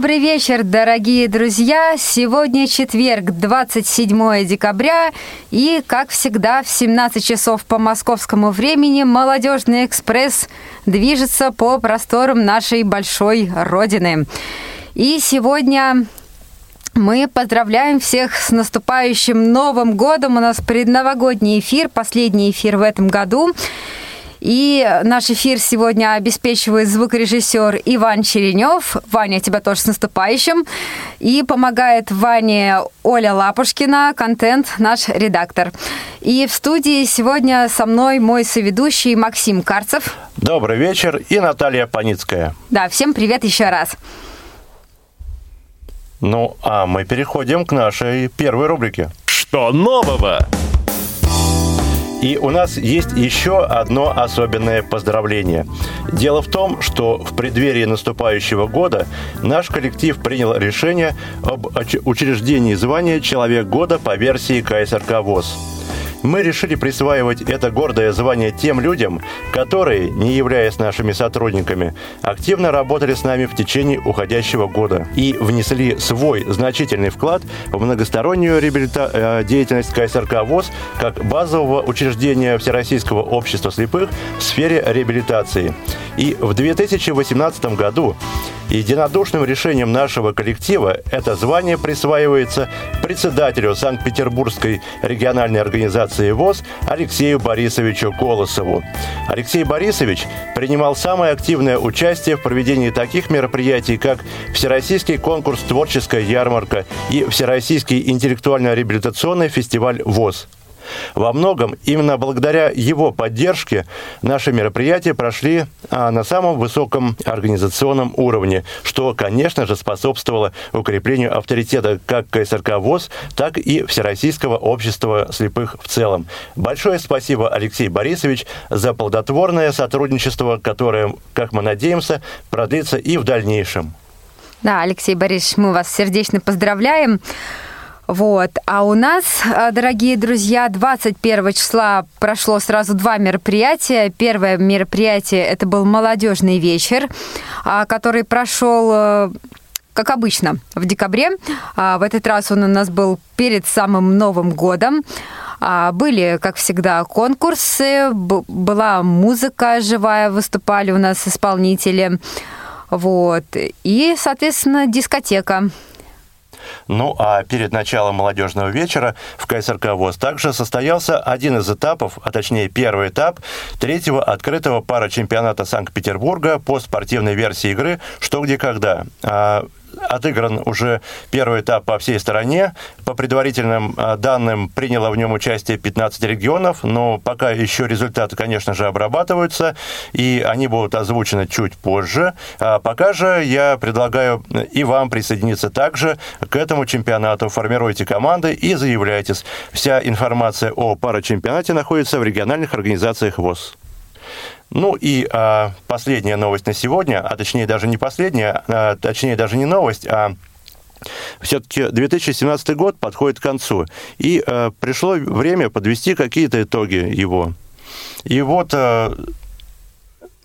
Добрый вечер, дорогие друзья! Сегодня четверг, 27 декабря, и, как всегда, в 17 часов по московскому времени «Молодежный экспресс» движется по просторам нашей большой Родины. И сегодня мы поздравляем всех с наступающим Новым годом. У нас предновогодний эфир, последний эфир в этом году. И наш эфир сегодня обеспечивает звукорежиссер Иван Черенев. Ваня, тебя тоже с наступающим. И помогает Ване Оля Лапушкина, контент, наш редактор. И в студии сегодня со мной мой соведущий Максим Карцев. Добрый вечер. И Наталья Паницкая. Да, всем привет еще раз. Ну, а мы переходим к нашей первой рубрике. Что нового? И у нас есть еще одно особенное поздравление. Дело в том, что в преддверии наступающего года наш коллектив принял решение об учреждении звания «Человек года» по версии КСРК ВОЗ. Мы решили присваивать это гордое звание тем людям, которые, не являясь нашими сотрудниками, активно работали с нами в течение уходящего года и внесли свой значительный вклад в многостороннюю реабилита- э, деятельность КСРК ВОЗ как базового учреждения Всероссийского общества слепых в сфере реабилитации. И в 2018 году Единодушным решением нашего коллектива это звание присваивается председателю Санкт-Петербургской региональной организации ВОЗ Алексею Борисовичу Колосову. Алексей Борисович принимал самое активное участие в проведении таких мероприятий, как Всероссийский конкурс «Творческая ярмарка» и Всероссийский интеллектуально-реабилитационный фестиваль ВОЗ. Во многом именно благодаря его поддержке наши мероприятия прошли а, на самом высоком организационном уровне, что, конечно же, способствовало укреплению авторитета как КСРК ВОЗ, так и Всероссийского общества слепых в целом. Большое спасибо, Алексей Борисович, за плодотворное сотрудничество, которое, как мы надеемся, продлится и в дальнейшем. Да, Алексей Борисович, мы вас сердечно поздравляем. Вот. А у нас, а, дорогие друзья, 21 числа прошло сразу два мероприятия. Первое мероприятие это был молодежный вечер, а, который прошел э, как обычно, в декабре. А, В этот раз он у нас был перед самым Новым годом. А, Были, как всегда, конкурсы, была музыка живая, выступали у нас исполнители. Вот. И, соответственно, дискотека. Ну а перед началом молодежного вечера в КСРК ВОЗ также состоялся один из этапов, а точнее первый этап третьего открытого пара чемпионата Санкт-Петербурга по спортивной версии игры «Что, где, когда». Отыгран уже первый этап по всей стране. По предварительным а, данным приняло в нем участие 15 регионов, но пока еще результаты, конечно же, обрабатываются, и они будут озвучены чуть позже. А пока же я предлагаю и вам присоединиться также к этому чемпионату. Формируйте команды и заявляйтесь. Вся информация о парачемпионате находится в региональных организациях ВОЗ. Ну и а, последняя новость на сегодня, а точнее даже не последняя, а, точнее даже не новость, а все-таки 2017 год подходит к концу, и э, пришло время подвести какие-то итоги его. И вот э,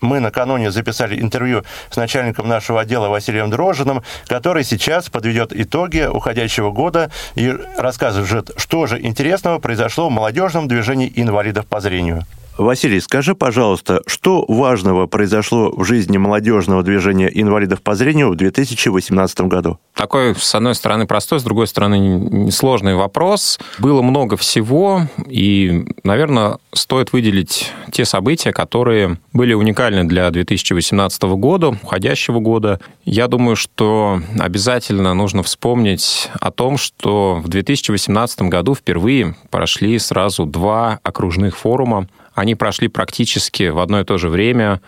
мы накануне записали интервью с начальником нашего отдела Василием Дрожиным, который сейчас подведет итоги уходящего года и расскажет, что же интересного произошло в молодежном движении инвалидов по зрению. Василий, скажи, пожалуйста, что важного произошло в жизни молодежного движения инвалидов по зрению в 2018 году? Такой, с одной стороны, простой, с другой стороны, несложный вопрос. Было много всего, и, наверное, стоит выделить те события, которые были уникальны для 2018 года, уходящего года. Я думаю, что обязательно нужно вспомнить о том, что в 2018 году впервые прошли сразу два окружных форума. Они прошли практически в одно и то же время.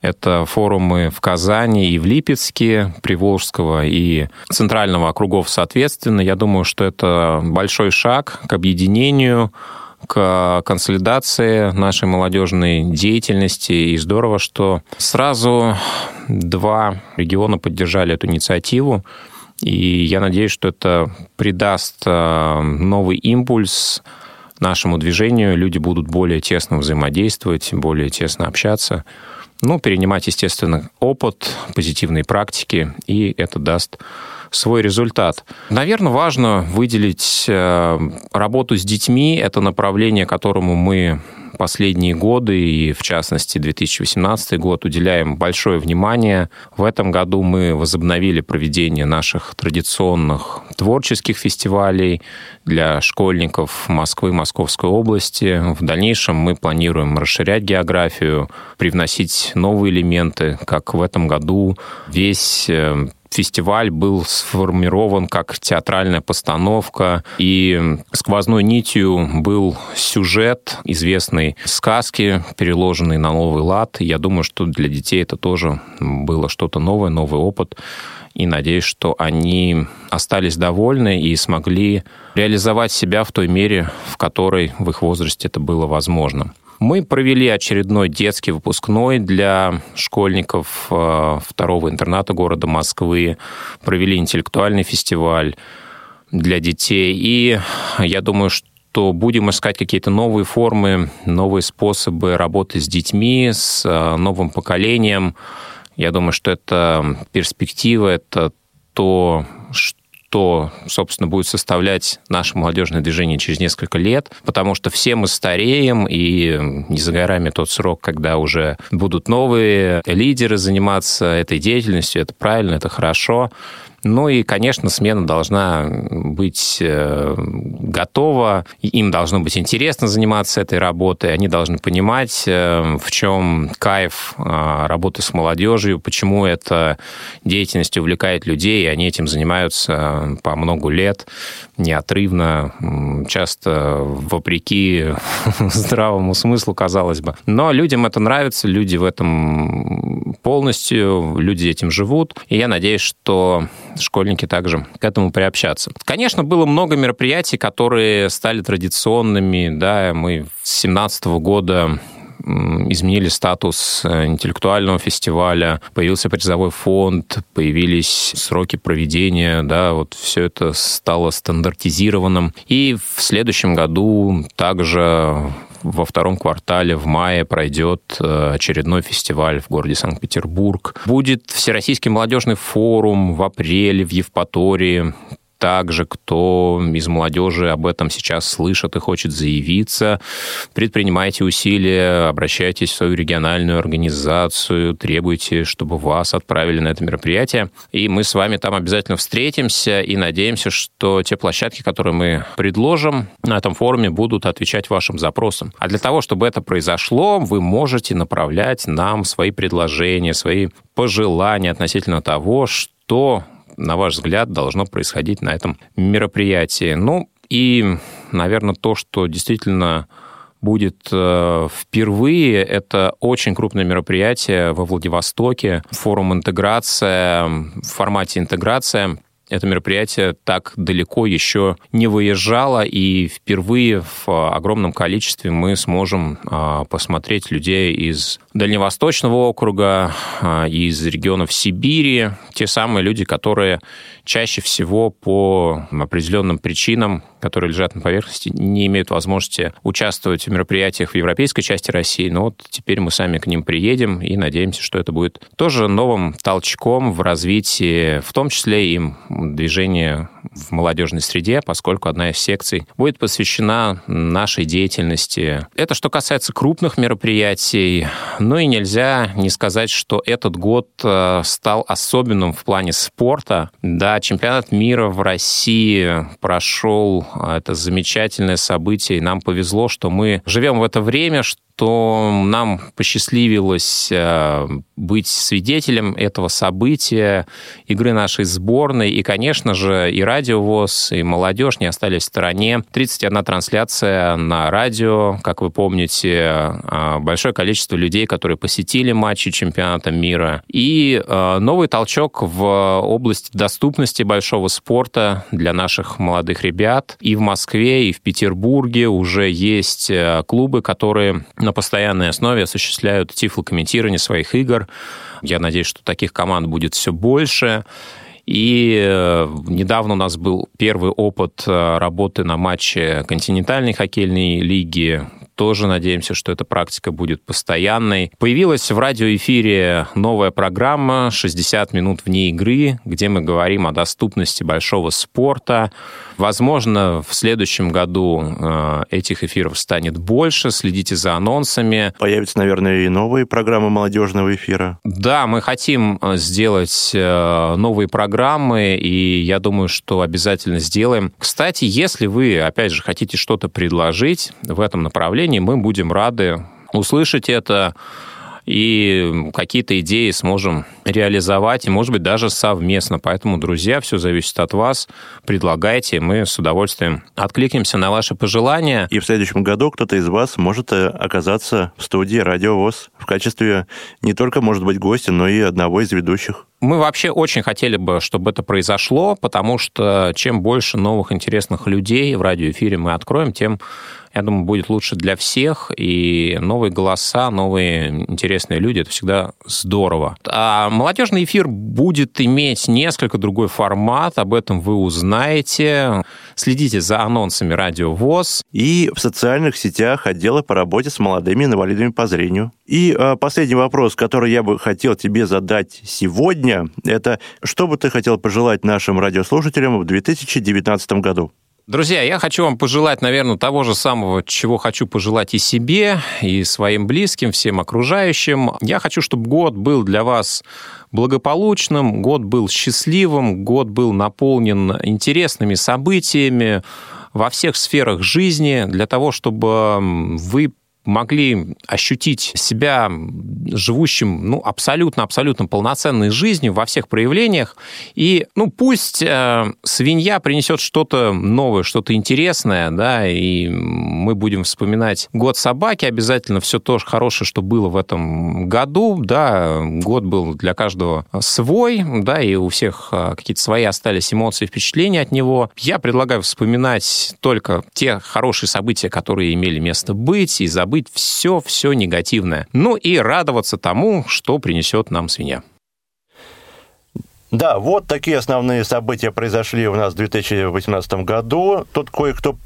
Это форумы в Казани и в Липецке, Приволжского и Центрального округов соответственно. Я думаю, что это большой шаг к объединению, к консолидации нашей молодежной деятельности. И здорово, что сразу два региона поддержали эту инициативу. И я надеюсь, что это придаст э, новый импульс нашему движению. Люди будут более тесно взаимодействовать, более тесно общаться. Ну, перенимать, естественно, опыт, позитивные практики, и это даст свой результат. Наверное, важно выделить э, работу с детьми. Это направление, которому мы последние годы, и в частности 2018 год, уделяем большое внимание. В этом году мы возобновили проведение наших традиционных творческих фестивалей для школьников Москвы, Московской области. В дальнейшем мы планируем расширять географию, привносить новые элементы, как в этом году весь э, фестиваль был сформирован как театральная постановка, и сквозной нитью был сюжет известной сказки, переложенный на новый лад. Я думаю, что для детей это тоже было что-то новое, новый опыт. И надеюсь, что они остались довольны и смогли реализовать себя в той мере, в которой в их возрасте это было возможно. Мы провели очередной детский выпускной для школьников э, второго интерната города Москвы, провели интеллектуальный фестиваль для детей. И я думаю, что будем искать какие-то новые формы, новые способы работы с детьми, с э, новым поколением. Я думаю, что это перспектива, это то, что что, собственно, будет составлять наше молодежное движение через несколько лет, потому что все мы стареем, и не за горами тот срок, когда уже будут новые лидеры заниматься этой деятельностью. Это правильно, это хорошо. Ну и, конечно, смена должна быть э, готова, им должно быть интересно заниматься этой работой, они должны понимать, э, в чем кайф э, работы с молодежью, почему эта деятельность увлекает людей, и они этим занимаются по много лет, неотрывно, часто вопреки здравому смыслу, казалось бы. Но людям это нравится, люди в этом полностью, люди этим живут, и я надеюсь, что школьники также к этому приобщаться. Конечно, было много мероприятий, которые стали традиционными. Да, мы с 2017 года изменили статус э, интеллектуального фестиваля, появился призовой фонд, появились сроки проведения, да, вот все это стало стандартизированным. И в следующем году также во втором квартале в мае пройдет э, очередной фестиваль в городе Санкт-Петербург. Будет Всероссийский молодежный форум в апреле в Евпатории также, кто из молодежи об этом сейчас слышит и хочет заявиться, предпринимайте усилия, обращайтесь в свою региональную организацию, требуйте, чтобы вас отправили на это мероприятие. И мы с вами там обязательно встретимся и надеемся, что те площадки, которые мы предложим на этом форуме, будут отвечать вашим запросам. А для того, чтобы это произошло, вы можете направлять нам свои предложения, свои пожелания относительно того, что на ваш взгляд, должно происходить на этом мероприятии? Ну, и, наверное, то, что действительно будет э, впервые. Это очень крупное мероприятие во Владивостоке, форум интеграция, в формате интеграция это мероприятие так далеко еще не выезжало, и впервые в огромном количестве мы сможем а, посмотреть людей из Дальневосточного округа, а, из регионов Сибири, те самые люди, которые чаще всего по определенным причинам, которые лежат на поверхности, не имеют возможности участвовать в мероприятиях в европейской части России. Но вот теперь мы сами к ним приедем и надеемся, что это будет тоже новым толчком в развитии, в том числе и движения в молодежной среде, поскольку одна из секций будет посвящена нашей деятельности. Это что касается крупных мероприятий. Ну и нельзя не сказать, что этот год э, стал особенным в плане спорта. Да, чемпионат мира в России прошел. Это замечательное событие, и нам повезло, что мы живем в это время, что что нам посчастливилось э, быть свидетелем этого события, игры нашей сборной. И, конечно же, и Радио ВОЗ, и молодежь не остались в стороне. 31 трансляция на радио, как вы помните, э, большое количество людей, которые посетили матчи чемпионата мира. И э, новый толчок в области доступности большого спорта для наших молодых ребят. И в Москве, и в Петербурге уже есть клубы, которые на постоянной основе осуществляют тифлокомментирование своих игр. Я надеюсь, что таких команд будет все больше. И э, недавно у нас был первый опыт э, работы на матче континентальной хоккейной лиги. Тоже надеемся, что эта практика будет постоянной. Появилась в радиоэфире новая программа «60 минут вне игры», где мы говорим о доступности большого спорта, Возможно, в следующем году э, этих эфиров станет больше. Следите за анонсами. Появятся, наверное, и новые программы молодежного эфира. Да, мы хотим э, сделать э, новые программы, и я думаю, что обязательно сделаем. Кстати, если вы, опять же, хотите что-то предложить в этом направлении, мы будем рады услышать это и какие-то идеи сможем реализовать, и, может быть, даже совместно. Поэтому, друзья, все зависит от вас. Предлагайте, мы с удовольствием откликнемся на ваши пожелания. И в следующем году кто-то из вас может э, оказаться в студии «Радио ВОЗ» в качестве не только, может быть, гостя, но и одного из ведущих. Мы вообще очень хотели бы, чтобы это произошло, потому что чем больше новых интересных людей в радиоэфире мы откроем, тем я думаю, будет лучше для всех, и новые голоса, новые интересные люди, это всегда здорово. А молодежный эфир будет иметь несколько другой формат, об этом вы узнаете. Следите за анонсами Радио ВОЗ. И в социальных сетях отдела по работе с молодыми инвалидами по зрению. И э, последний вопрос, который я бы хотел тебе задать сегодня, это что бы ты хотел пожелать нашим радиослушателям в 2019 году? Друзья, я хочу вам пожелать, наверное, того же самого, чего хочу пожелать и себе, и своим близким, всем окружающим. Я хочу, чтобы год был для вас благополучным, год был счастливым, год был наполнен интересными событиями во всех сферах жизни, для того, чтобы вы могли ощутить себя живущим ну, абсолютно-абсолютно полноценной жизнью во всех проявлениях. И ну, пусть э, свинья принесет что-то новое, что-то интересное, да, и мы будем вспоминать год собаки, обязательно все то хорошее, что было в этом году, да, год был для каждого свой, да, и у всех э, какие-то свои остались эмоции, впечатления от него. Я предлагаю вспоминать только те хорошие события, которые имели место быть, и забыть все-все негативное. Ну и радоваться тому, что принесет нам свинья. Да, вот такие основные события произошли у нас в 2018 году. Тут кое-кто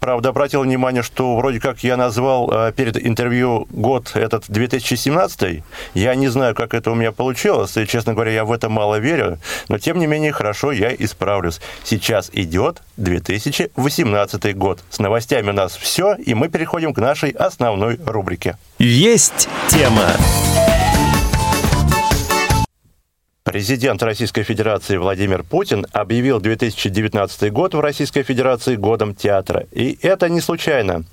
правда, обратил внимание, что вроде как я назвал э, перед интервью год этот 2017. Я не знаю, как это у меня получилось, и, честно говоря, я в это мало верю, но, тем не менее, хорошо, я исправлюсь. Сейчас идет 2018 год. С новостями у нас все, и мы переходим к нашей основной рубрике. Есть тема. Президент Российской Федерации Владимир Путин объявил 2019 год в Российской Федерации годом театра. И это не случайно.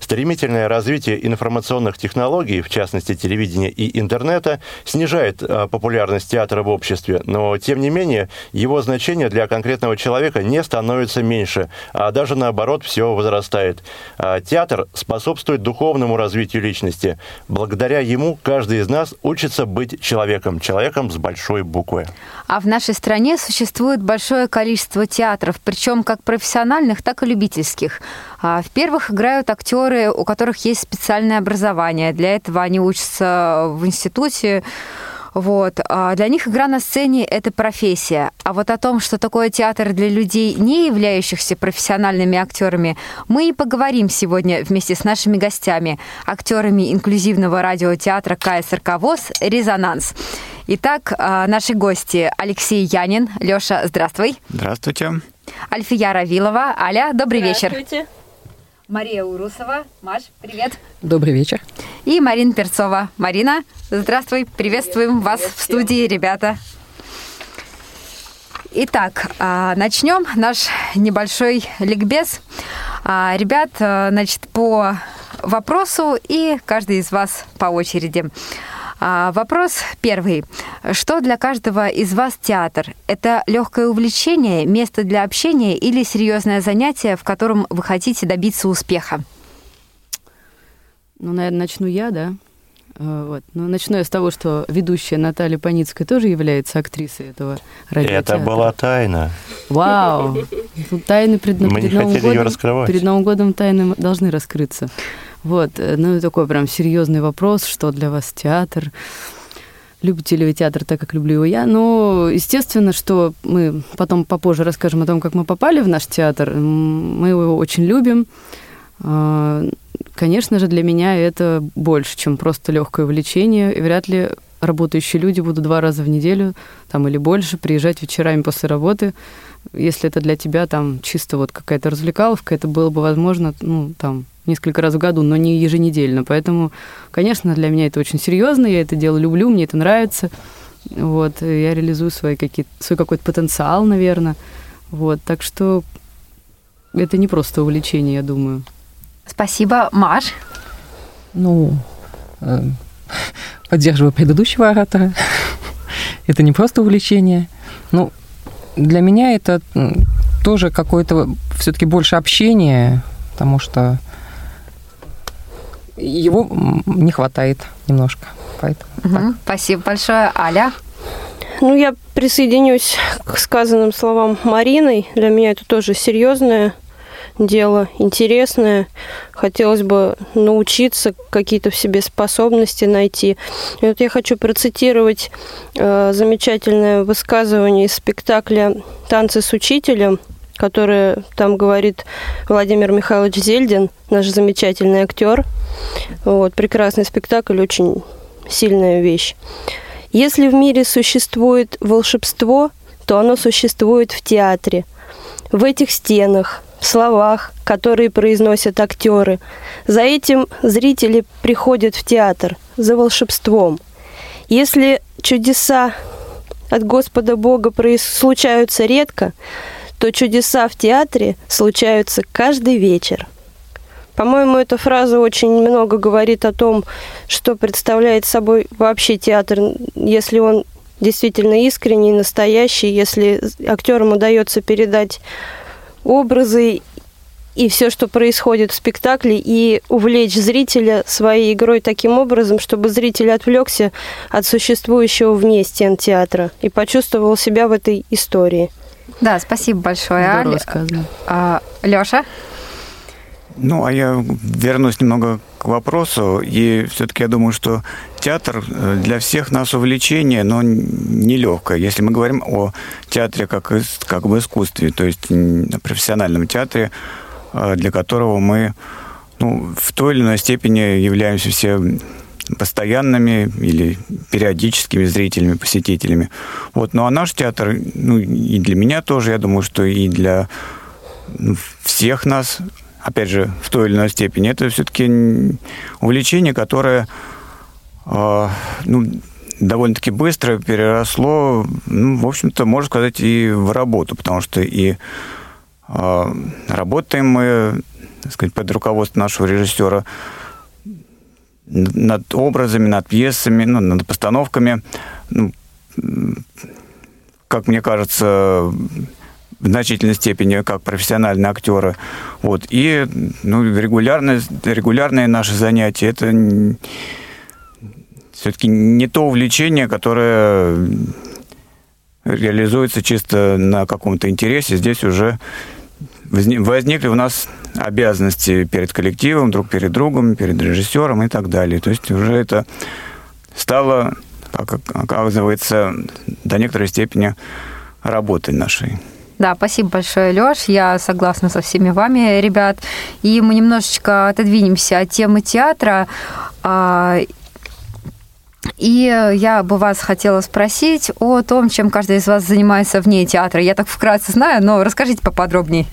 Стремительное развитие информационных технологий, в частности телевидения и интернета, снижает а, популярность театра в обществе, но тем не менее его значение для конкретного человека не становится меньше, а даже наоборот все возрастает. А театр способствует духовному развитию личности. Благодаря ему каждый из нас учится быть человеком, человеком с большой буквы. А в нашей стране существует большое количество театров, причем как профессиональных, так и любительских. А В первых играют актеры, у которых есть специальное образование. Для этого они учатся в институте. Вот. А для них игра на сцене – это профессия. А вот о том, что такое театр для людей, не являющихся профессиональными актерами, мы и поговорим сегодня вместе с нашими гостями, актерами инклюзивного радиотеатра КСРК ВОЗ «Резонанс». Итак, а, наши гости Алексей Янин. Лёша, здравствуй. Здравствуйте. Альфия Равилова. Аля, добрый вечер. Здравствуйте. Мария Урусова. Маш, привет. Добрый вечер. И Марина Перцова. Марина, здравствуй. Приветствуем вас в студии, ребята. Итак, а, начнем наш небольшой ликбез. А, Ребят, а, значит, по вопросу и каждый из вас по очереди. А, Вопрос первый. Что для каждого из вас театр? Это легкое увлечение, место для общения или серьезное занятие, в котором вы хотите добиться успеха? Ну, наверное, начну я, да. А, Вот. Ну, начну я с того, что ведущая Наталья Паницкая тоже является актрисой этого радиотеатра. Это была тайна. Вау! Тайны пред, Мы не перед Новым хотели годом. раскрывать. Перед Новым годом тайны должны раскрыться. Вот. э, Ну, такой прям серьезный вопрос, что для вас театр? Любите ли вы театр так, как люблю его я? Ну, естественно, что мы потом попозже расскажем о том, как мы попали в наш театр. Мы его очень любим. А, Конечно же, для меня это больше, чем просто легкое увлечение. И вряд ли работающие люди будут два раза в неделю там, или больше приезжать вечерами после работы. Если это для тебя там чисто вот какая-то развлекаловка, это было бы возможно, ну, там, несколько раз в году, но не еженедельно. Поэтому, конечно, для меня это очень серьезно, я это дело люблю, мне это нравится. Вот, я реализую свои какие свой какой-то потенциал, наверное. Вот, так что это не просто увлечение, я думаю. Спасибо, Маш. Ну, э, поддерживаю предыдущего оратора. это не просто увлечение. Ну, для меня это тоже какое-то все-таки больше общение, потому что его не хватает немножко. Поэтому Мгм. Спасибо большое, Аля. Ну, я присоединюсь к сказанным словам Мариной. Для меня это тоже серьезное дело, интересное. Хотелось бы научиться, какие-то в себе способности найти. И вот я хочу процитировать э, замечательное высказывание из спектакля «Танцы с учителем», которое там говорит Владимир Михайлович Зельдин, наш замечательный актер. Вот, прекрасный спектакль, очень сильная вещь. Если в мире существует волшебство, то оно существует в театре. В этих стенах, словах, которые произносят актеры. За этим зрители приходят в театр, за волшебством. Если чудеса от Господа Бога случаются редко, то чудеса в театре случаются каждый вечер. По-моему, эта фраза очень много говорит о том, что представляет собой вообще театр, если он действительно искренний, настоящий, если актерам удается передать образы и все, что происходит в спектакле, и увлечь зрителя своей игрой таким образом, чтобы зритель отвлекся от существующего вне стен театра и почувствовал себя в этой истории. Да, спасибо большое, Здорово Аля. сказано. Леша? Ну, а я вернусь немного к вопросу. И все-таки я думаю, что театр э, для всех нас увлечение, но нелегкое. Если мы говорим о театре как, как бы искусстве, то есть профессиональном театре, э, для которого мы ну, в той или иной степени являемся все постоянными или периодическими зрителями, посетителями. Вот. Ну а наш театр, ну и для меня тоже, я думаю, что и для всех нас, опять же, в той или иной степени, это все-таки увлечение, которое э, ну, довольно-таки быстро переросло, ну, в общем-то, можно сказать, и в работу, потому что и э, работаем мы, так сказать, под руководством нашего режиссера над образами, над пьесами, ну, над постановками. Ну, как мне кажется, в значительной степени как профессиональные актеры. Вот. И ну, регулярные, регулярные наши занятия это все-таки не то увлечение, которое реализуется чисто на каком-то интересе. Здесь уже возни- возникли у нас обязанности перед коллективом, друг перед другом, перед режиссером и так далее. То есть уже это стало, как оказывается, до некоторой степени работой нашей. Да, спасибо большое, Лёш. Я согласна со всеми вами, ребят. И мы немножечко отодвинемся от темы театра. А, И я бы вас хотела спросить о том, чем каждый из вас занимается вне театра. Я так вкратце знаю, но расскажите поподробнее.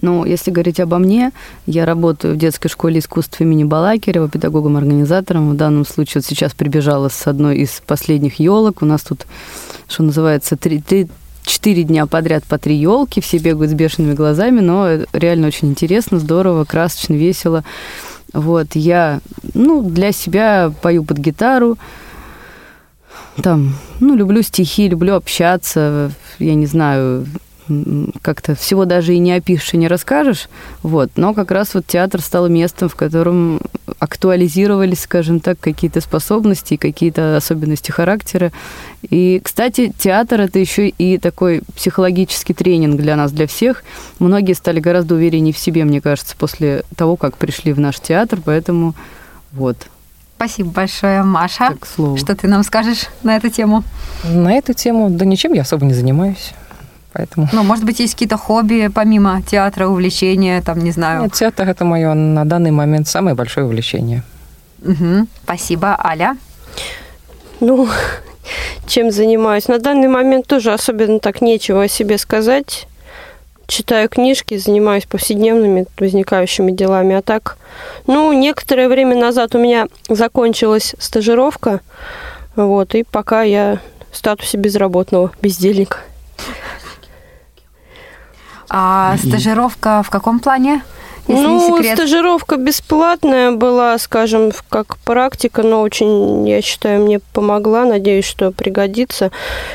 Ну, если говорить обо мне, я работаю в детской школе искусств имени Балакирева, педагогом-организатором. В данном случае вот сейчас прибежала с одной из последних елок. У нас тут, что называется, три, три, четыре дня подряд по три елки, все бегают с бешеными глазами, но реально очень интересно, здорово, красочно, весело. Вот, я, ну, для себя пою под гитару, там, ну, люблю стихи, люблю общаться, я не знаю, как-то всего даже и не опишешь, и не расскажешь, вот, но как раз вот театр стал местом, в котором актуализировались, скажем так, какие-то способности, какие-то особенности характера. И, кстати, театр это еще и такой психологический тренинг для нас, для всех. Многие стали гораздо увереннее в себе, мне кажется, после того, как пришли в наш театр, поэтому вот. Спасибо большое, Маша. Так, к слову. Что ты нам скажешь на эту тему? На эту тему, да ничем я особо не занимаюсь. Поэтому Ну, может быть, есть какие-то хобби помимо театра, увлечения, там, не знаю. Нет, театр это мое на данный момент самое большое увлечение. Мгм. Спасибо, Аля. Ну, чем занимаюсь? На данный момент тоже особенно так нечего о себе сказать. Читаю книжки, занимаюсь повседневными возникающими делами. А так, ну, некоторое время назад у меня закончилась стажировка. Вот, и пока я в статусе безработного бездельника. А стажировка в каком плане? Если не ну, секрет? стажировка бесплатная была, скажем, как практика, но очень, я считаю, мне помогла. Надеюсь, что пригодится.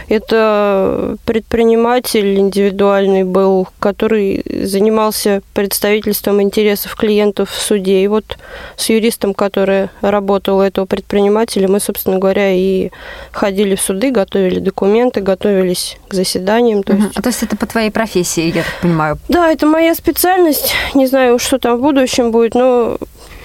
Это предприниматель индивидуальный был, который занимался представительством интересов клиентов в суде. И вот с юристом, который работал у этого предпринимателя, мы, собственно говоря, и ходили в суды, готовили документы, готовились к заседаниям. То Мгм. есть А, То есть это по твоей профессии, я так понимаю. да, это моя специальность. Не знаю, что там в будущем будет, но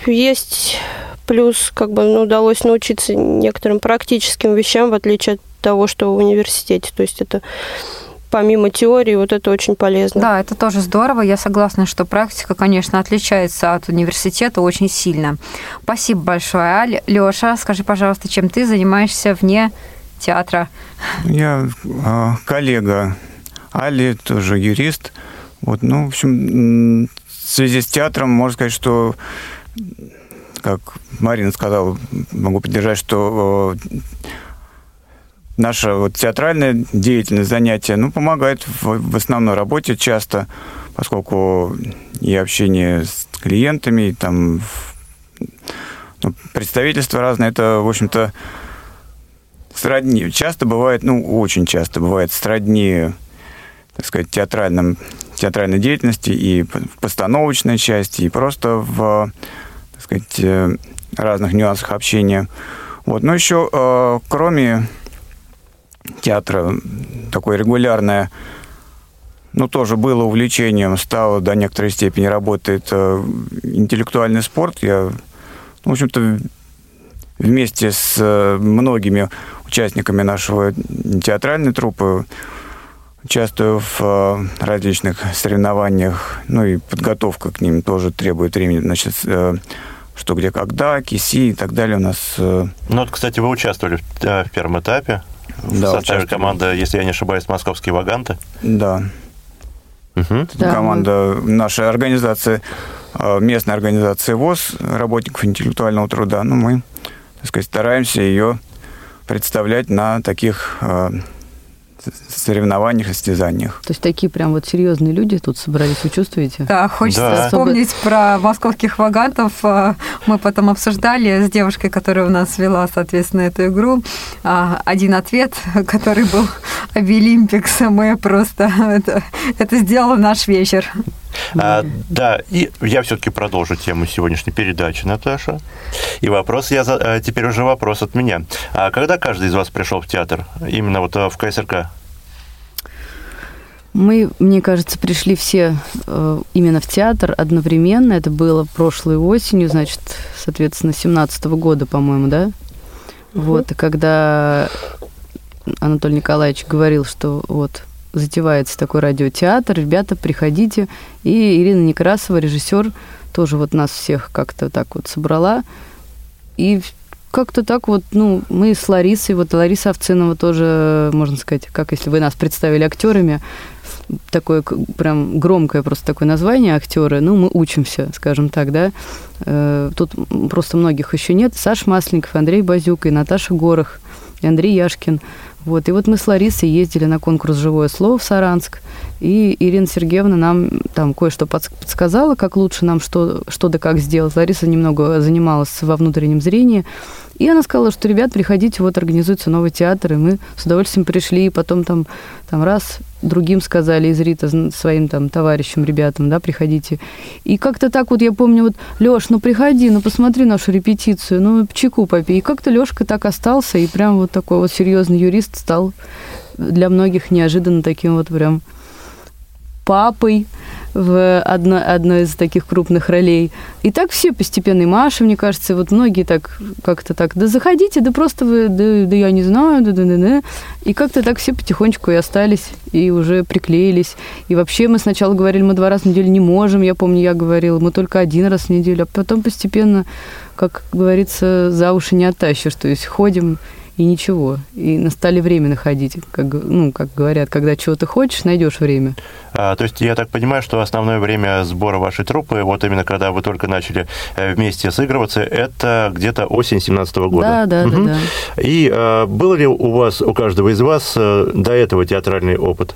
есть плюс, как бы ну, удалось научиться некоторым практическим вещам, в отличие от того, что в университете. То есть это помимо теории, вот это очень полезно. Да, это тоже здорово. Я согласна, что практика, конечно, отличается от университета очень сильно. Спасибо большое, Аль. Леша, скажи, пожалуйста, чем ты занимаешься вне театра? Я э, коллега Али, тоже юрист. Вот, ну, в общем, в связи с театром можно сказать, что, как Марина сказала, могу поддержать, что э, наша вот театральная деятельность, занятия, ну, помогает в, в основной работе часто, поскольку и общение с клиентами, и там ну, представительства разные, это, в общем-то, сродни. Часто бывает, ну, очень часто бывает сродни, так сказать, театральном, театральной деятельности и в постановочной части, и просто в, так сказать, э, разных нюансах общения. Вот. Но еще, э, кроме театра, такое регулярное, ну, тоже было увлечением, стало до некоторой степени работает э, интеллектуальный спорт. Я, ну, в общем-то, вместе с многими участниками нашего театральной труппы участвую в э, различных соревнованиях, ну и подготовка к ним тоже требует времени. Значит, э, что, где, когда, киси и так далее у нас. э, Ну, вот, кстати, вы участвовали в, в первом этапе в Да, составе участвовали. команды, если я не ошибаюсь, московские ваганты. Да, Мгм. Да, команда нашей организации, местной организации ВОЗ, работников интеллектуального труда, ну, мы, так сказать, стараемся ее представлять на таких соревнованиях, состязаниях. То есть такие прям вот серьезные люди тут собрались, вы чувствуете? Да, хочется Да. вспомнить про московских вагантов. А, Мы потом обсуждали с девушкой, которая у нас вела, соответственно, эту игру. а, Один ответ, который был Обилимпикс. Мы просто... Это, это сделало наш вечер. А, да, и я все-таки продолжу тему сегодняшней передачи, Наташа. И вопрос я за- э, теперь уже вопрос от меня. А когда каждый из вас пришел в театр? Именно вот э, в КСРК? Мы, мне кажется, пришли все э, именно в театр одновременно. Это было прошлой осенью, значит, соответственно, 17 года, по-моему, да? Вот, и когда Анатолий Николаевич говорил, что вот затевается такой радиотеатр, ребята, приходите. И Ирина Некрасова, режиссер, тоже вот нас всех как-то так вот собрала. И как-то так вот, ну, мы с Ларисой, вот Лариса Овцинова тоже, можно сказать, как если вы нас представили актерами, такое прям громкое просто такое название актеры, ну, мы учимся, скажем так, да. Э, Тут просто многих еще нет. Саш Масленников, Андрей Базюк и Наташа Горох, и Андрей Яшкин. Вот. И вот мы с Ларисой ездили на конкурс «Живое слово» в Саранск, и Ирина Сергеевна нам там кое-что подс- подсказала, как лучше нам что, что да как сделать. Лариса немного занималась во внутреннем зрении, и она сказала, что, ребят, приходите, вот организуется новый театр, и мы с удовольствием пришли, и потом там, там раз другим сказали из Рита своим там товарищам, ребятам, да, приходите. И как-то так вот я помню, вот, Лёш, ну приходи, ну посмотри нашу репетицию, ну чеку попей. И как-то Лёшка так остался, и прям вот такой вот серьезный юрист стал для многих неожиданно таким вот прям папой в одно, одной из таких крупных ролей. И так все постепенно, и Маша, мне кажется, вот многие так как-то так, да заходите, да просто вы, да, да я не знаю, да, да, да, да. И как-то так все потихонечку и остались, и уже приклеились. И вообще мы сначала говорили, мы два раза в неделю не можем, я помню, я говорила, мы только один раз в неделю, а потом постепенно, как говорится, за уши не оттащишь, то есть ходим и ничего. И настали время находить, как, ну, как говорят, когда чего ты хочешь, найдешь время. А, то есть я так понимаю, что основное время сбора вашей труппы, вот именно когда вы только начали э, вместе сыгрываться, это где-то осень 17 года. Да, да, Мгм. да, да. И э, был ли у вас, у каждого из вас э, до этого театральный опыт?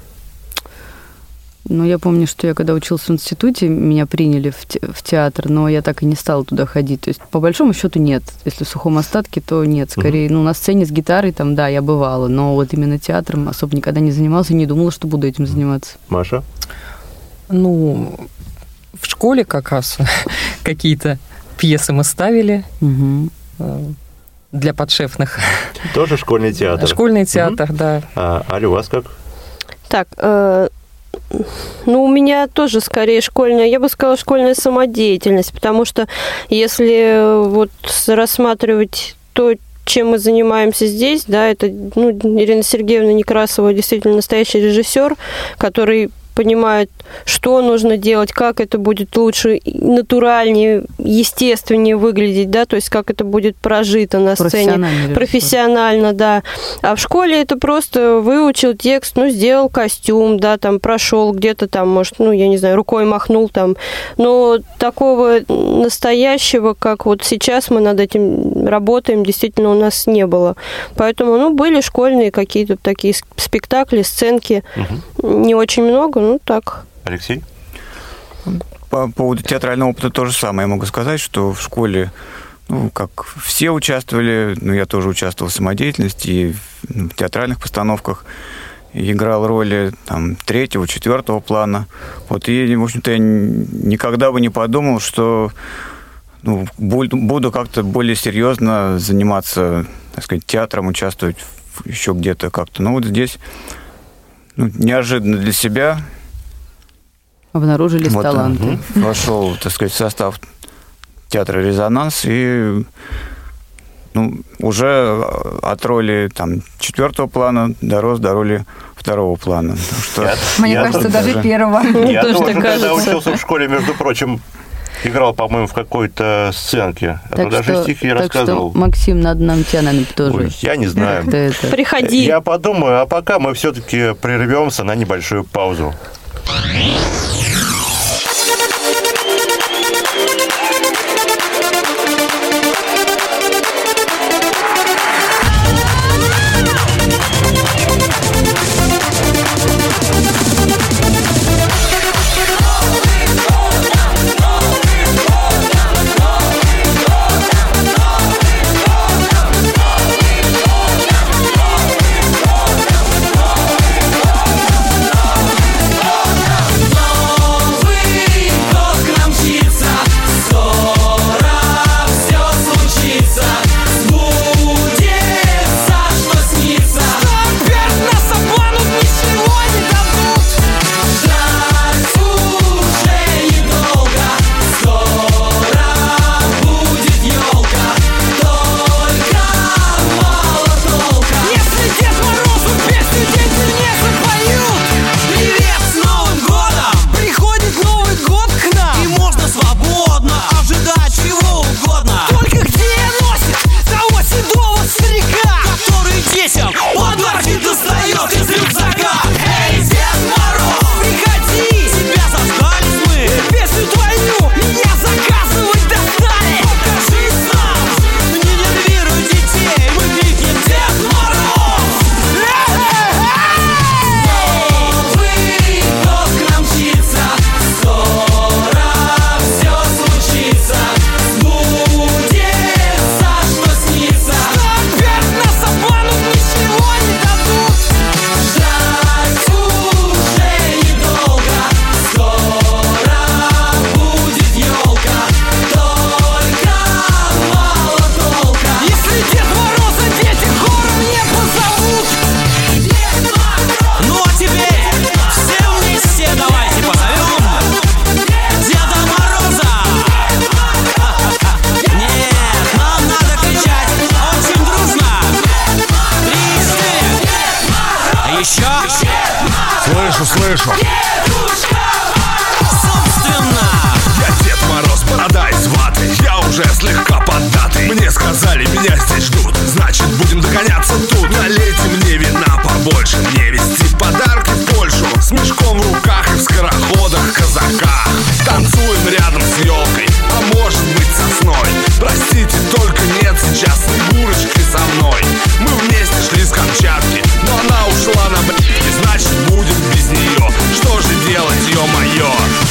Ну, я помню, что я когда учился в институте, меня приняли в, те- в театр, но я так и не стала туда ходить. То есть, по большому счету, нет. Если в сухом остатке, то нет. Скорее, ну, на сцене с гитарой, там, да, я бывала, но вот именно театром особо никогда не занимался и не думала, что буду этим заниматься. Маша? Ну, в школе как раз какие-то пьесы мы ставили э, для подшефных. Тоже школьный театр. Школьный театр, да. А, Аля, у вас как? Так, э, ну, у меня тоже скорее школьная, я бы сказала, школьная самодеятельность, потому что если э, вот рассматривать то, чем мы занимаемся здесь, да, это ну, Ирина Сергеевна Некрасова действительно настоящий режиссер, который понимает, что нужно делать, как это будет лучше, натуральнее, естественнее выглядеть, да, то есть как это будет прожито на сцене профессионально, да. А в школе это просто выучил текст, ну, сделал костюм, да, там, прошел где-то там, может, ну, я не знаю, рукой махнул там. Но такого настоящего, как вот сейчас мы над этим работаем, действительно у нас не было. Поэтому, ну, были школьные какие-то такие спектакли, сценки. Не очень много, ну, так. Алексей? По поводу театрального опыта то же самое. Я могу сказать, что в школе, ну, как все участвовали, ну, я тоже участвовал в самодеятельности и в театральных постановках, играл роли там, третьего, четвертого плана. Вот, и, в общем-то, я никогда бы не подумал, что ну, бу- буду как-то более серьезно заниматься, так сказать, театром, участвовать еще где-то как-то. Ну, вот здесь ну, неожиданно для себя Обнаружились вот, таланты. мгм. Вошел, так сказать, в состав театра «Резонанс» и ну, уже от роли там, четвертого плана дорос до роли второго плана. Так что Я- Мне я кажется, даже даже- первого. Я тоже когда учился в школе, между прочим, играл, по-моему, в какой-то сценке. А то даже стихи так рассказывал. что, Максим, надо нам тебя, наверное, тоже. Ой, я не знаю. это... Приходи. Я подумаю, а пока мы все-таки прервемся на небольшую паузу. Слышу, слышу. Собственно! Я Дед Мороз, борода из ваты Я уже слегка поддатый. Мне сказали, меня здесь ждут. Значит, будем догоняться тут. Налейте мне вина побольше. Мне везти подарки в Польшу. С мешком в руках и в скороходах казаках Танцуем рядом с елкой А может быть сосной Простите, только нет сейчас Снегурочки со мной. Мы вместе шли с Камчатки Но она ушла на б***ь Значит, ё-моё.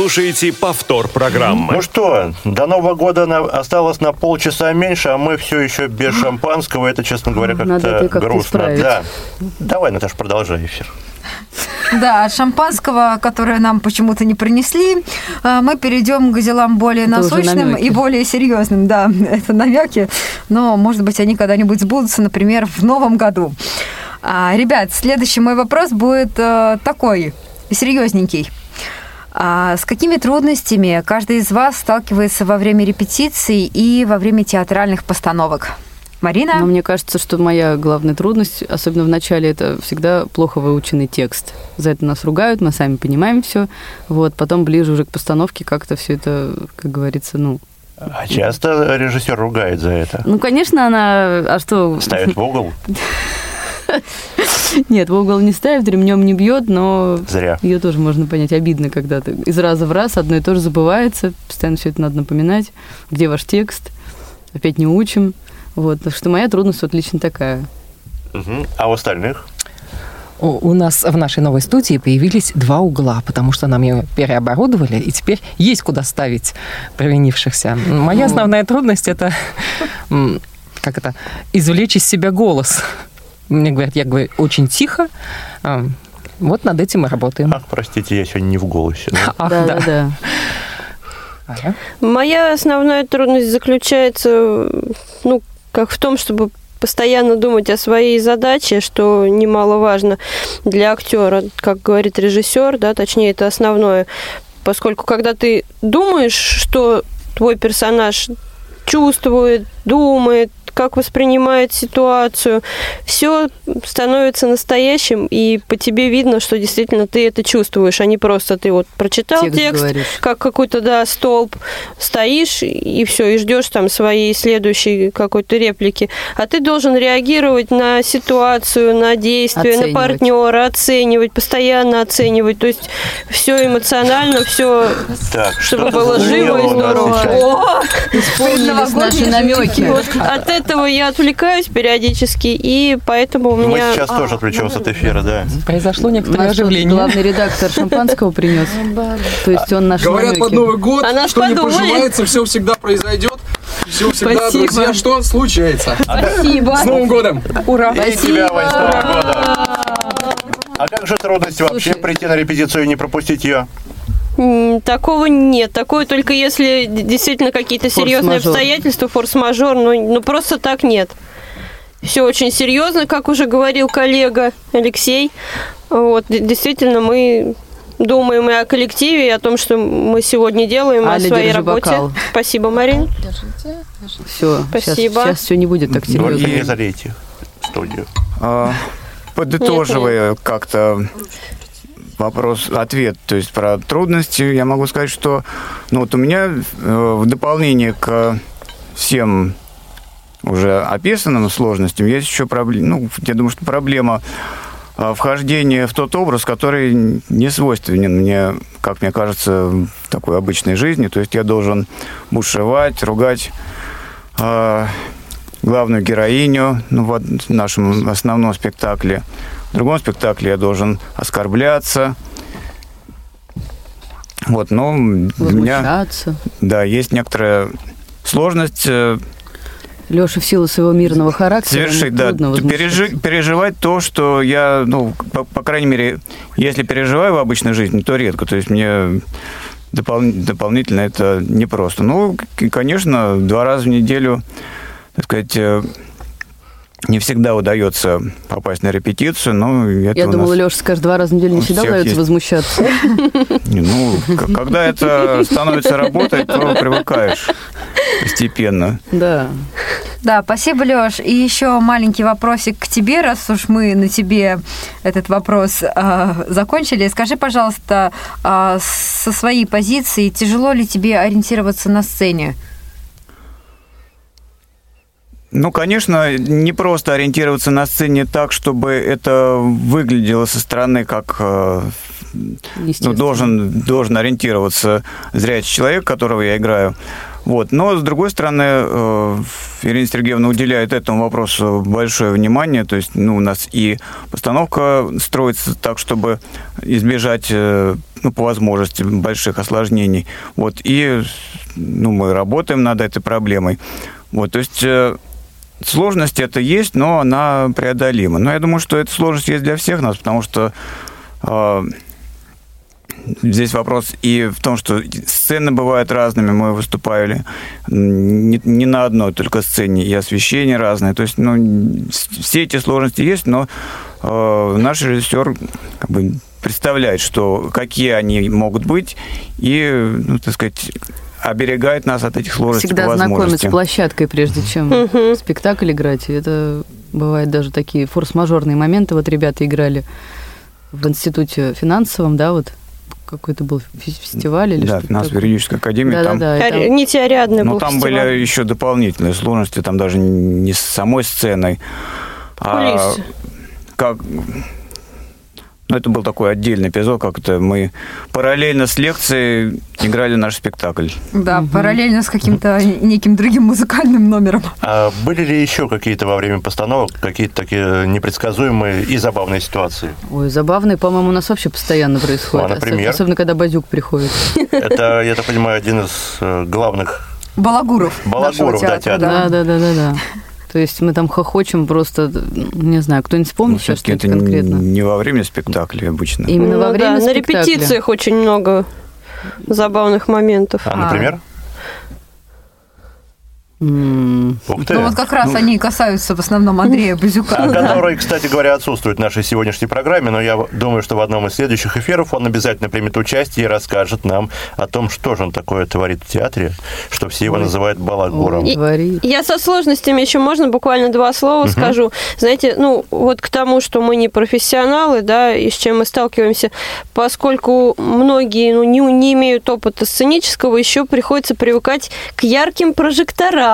Слушаете повтор программы. Ну что, до Нового года на- осталось на полчаса меньше, а мы все еще без шампанского. Это, честно говоря, как-то как-то грустно. исправить. Да. Давай, Наташа, продолжай эфир. Да, от шампанского, которое нам почему-то не принесли, а, мы перейдем к делам более Это насущным и более серьезным. Да, это намеки, но, может быть, они когда-нибудь сбудутся, например, в новом году. А, ребят, следующий мой вопрос будет э, такой, серьезненький. А с какими трудностями каждый из вас сталкивается во время репетиций и во время театральных постановок? Марина? Но мне кажется, что моя главная трудность, особенно в начале, это всегда плохо выученный текст. За это нас ругают, мы сами понимаем все. Вот, потом ближе уже к постановке как-то все это, как говорится, ну... А часто режиссер ругает за это? Ну, конечно, она... А что... Ставит в угол? Нет, в угол не ставит, ремнем не бьет, но Зря. ее тоже можно понять. Обидно, когда ты из раза в раз одно и то же забывается, постоянно все это надо напоминать. Где ваш текст? Опять не учим. Вот, так что моя трудность вот лично такая. Мгм. А у остальных? У нас в нашей новой студии появились два угла, потому что нам ее переоборудовали, и теперь есть куда ставить провинившихся. Моя основная трудность это как это извлечь из себя голос. Мне говорят, я говорю очень тихо. А, Вот над этим мы работаем. Ах, простите, я сегодня не в голосе. да? Ах, да, да. да, да. Моя основная трудность заключается, ну, как в том, чтобы постоянно думать о своей задаче, что немаловажно для актера, как говорит режиссер, да, точнее, это основное. Поскольку когда ты думаешь, что твой персонаж чувствует, думает, как воспринимает ситуацию, все становится настоящим, и по тебе видно, что действительно ты это чувствуешь, а не просто ты вот прочитал Текст текст, говоришь. как какой-то, да, столб, стоишь и все, и ждешь там своей следующей какой-то реплики. А ты должен реагировать на ситуацию, на действия, Оценивать. на партнера, оценивать, постоянно оценивать. То есть все эмоционально, все, Так, чтобы было живо и здорово. О! Исполнились наши намеки. Вот от этого я отвлекаюсь периодически, и поэтому у Мы меня... сейчас тоже отвлечемся от эфира, да. Произошло некоторое оживление. главный редактор шампанского принес. То есть он наш Говорят, под Новый год, А что не пожелается, все всегда произойдет. Все всегда, Спасибо. друзья, что случается. Спасибо. С Новым годом! Ура! И тебя, Вань, с Новым годом! А как же трудности вообще прийти на репетицию и не пропустить ее? Такого нет. Такое только если действительно какие-то серьезные Форс-мажор. обстоятельства, форс-мажор, ну, ну просто так нет. Все очень серьезно, как уже говорил коллега Алексей. Вот, действительно, мы думаем и о коллективе, и о том, что мы сегодня делаем, Аля, о своей держи работе. бокал. Спасибо, Марин. Все, Спасибо. Сейчас, все не будет так Ну, серьезно. и залейте студию. А, Подытоживая как-то вопрос, ответ, то есть про трудности, я могу сказать, что ну, вот у меня э, в дополнение к всем уже описанным сложностям есть еще проблема, ну, я думаю, что проблема э, вхождения в тот образ, который не свойственен мне, как мне кажется, в такой обычной жизни. То есть я должен бушевать, ругать э, главную героиню ну, в нашем основном спектакле. В другом спектакле я должен оскорбляться. Вот, но для меня, да, есть некоторая сложность э, Леша в силу своего мирного характера. совершить, да, трудно возмущаться. пережи- переживать то, что я, ну, по, по крайней мере, если переживаю в обычной жизни, то редко. То есть мне допол- дополнительно это непросто. Ну, конечно, два раза в неделю, так сказать, э, не всегда удается попасть на репетицию, но это Я думала, нас- Леша скажет, два раза в неделю не всегда удается есть. возмущаться. Ну, когда это становится работой, то привыкаешь постепенно. Да. Да, спасибо, Леш. И еще маленький вопросик к тебе, раз уж мы на тебе этот вопрос а, закончили. Скажи, пожалуйста, а, со своей позиции, тяжело ли тебе ориентироваться на сцене? Ну, конечно, не просто ориентироваться на сцене так, чтобы это выглядело со стороны как э, ну, должен, должен ориентироваться зрячий человек, которого я играю. Вот. Но, с другой стороны, э, Ирина Сергеевна уделяет этому вопросу большое внимание. То есть ну, у нас и постановка строится так, чтобы избежать, э, ну, по возможности, больших осложнений. Вот. И ну, мы работаем над этой проблемой. Вот. То есть сложность это есть, но она преодолима. Но я думаю, что эта сложность есть для всех нас, потому что э, Здесь вопрос и в том, что сцены бывают разными. Мы выступали не, не на одной только сцене, и освещение разное. То есть, ну, все эти сложности есть, но э, наш режиссер как бы представляет, что какие они могут быть, и, ну, так сказать, оберегает нас от этих сложностей Всегда по знакомить с площадкой, прежде чем Мгм. спектакль играть. И это бывают даже такие форс-мажорные моменты. Вот ребята играли в институте финансовом, да, вот какой-то был фестиваль или Да, что-то финансово юридическая академия. там Да-да-да. и Ари- там- Нити Ариадны Ну, был там фестиваль. были еще дополнительные сложности, там даже не с самой сценой, а Кулисы. как... Ну, это был такой отдельный эпизод, как это мы параллельно с лекцией играли наш спектакль. Да, параллельно с каким-то неким другим музыкальным номером. А были ли еще какие-то во время постановок какие-то такие непредсказуемые и забавные ситуации? Ой, забавные, по-моему, у нас вообще постоянно происходит. Ну, а, например? Особ- Особенно, когда Бадюк приходит. Это, я так понимаю, один из э, главных Балагуров. Балагуров, да, театра, театра. Да, да, да, да, да. То есть мы там хохочем просто, не знаю, кто-нибудь Ну, вспомнит сейчас все-таки что-то это конкретно? не во время спектакля обычно. Именно Ну во время да, на спектакля. репетициях очень много забавных моментов. А, например? М, Ух ты. Ну вот как раз они касаются в основном Андрея Бузюка. А который, кстати говоря, отсутствует в нашей сегодняшней программе, но я думаю, что в одном из следующих эфиров он обязательно примет участие и расскажет нам о том, что же он такое творит в театре, что все его называют балагуром. Я со сложностями еще можно буквально два слова скажу. Знаете, ну вот к тому, что мы не профессионалы, да, и с чем мы сталкиваемся, поскольку многие ну, не, не имеют опыта сценического, еще приходится привыкать к ярким прожекторам.